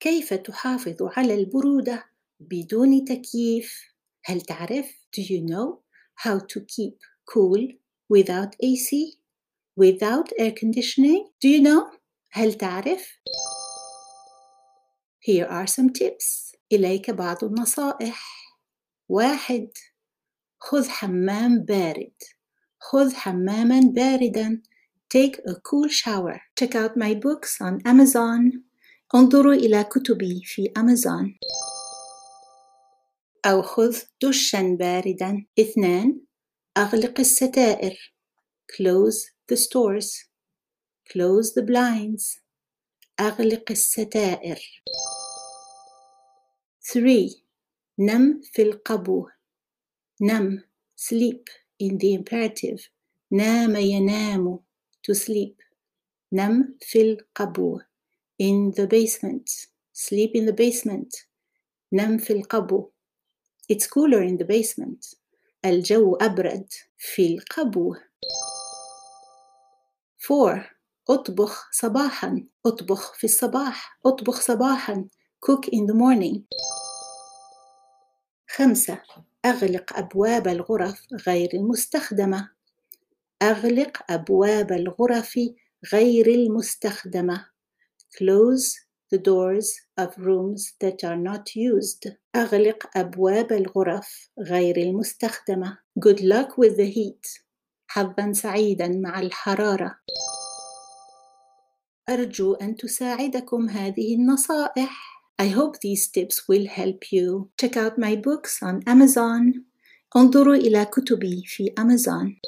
كيف تحافظ على البرودة بدون تكييف؟ هل تعرف؟ Do you know how to keep cool without AC? Without air conditioning? Do you know? هل تعرف؟ Here are some tips. إليك بعض النصائح. واحد خذ حمام بارد. خذ حماما باردا. Take a cool shower. Check out my books on Amazon. انظروا إلى كتبي في أمازون. أو خذ دشا باردا. اثنان أغلق الستائر. Close the stores. Close the blinds. أغلق الستائر. 3. نم في القبو. نم sleep in the imperative. نام ينام to sleep. نم في القبو in the basement. Sleep in the basement. نم في القبو. It's cooler in the basement. الجو أبرد في القبو. 4. أطبخ صباحا. أطبخ في الصباح. أطبخ صباحا. Cook in the morning. خمسة أغلق أبواب الغرف غير المستخدمة. أغلق أبواب الغرف غير المستخدمة. Close the doors of rooms that are not used. أغلق أبواب الغرف غير المستخدمة. Good luck with the heat. حظا سعيدا مع الحرارة. أرجو أن تساعدكم هذه النصائح. I hope these tips will help you. Check out my books on Amazon. انظروا إلى كتبي في أمازون.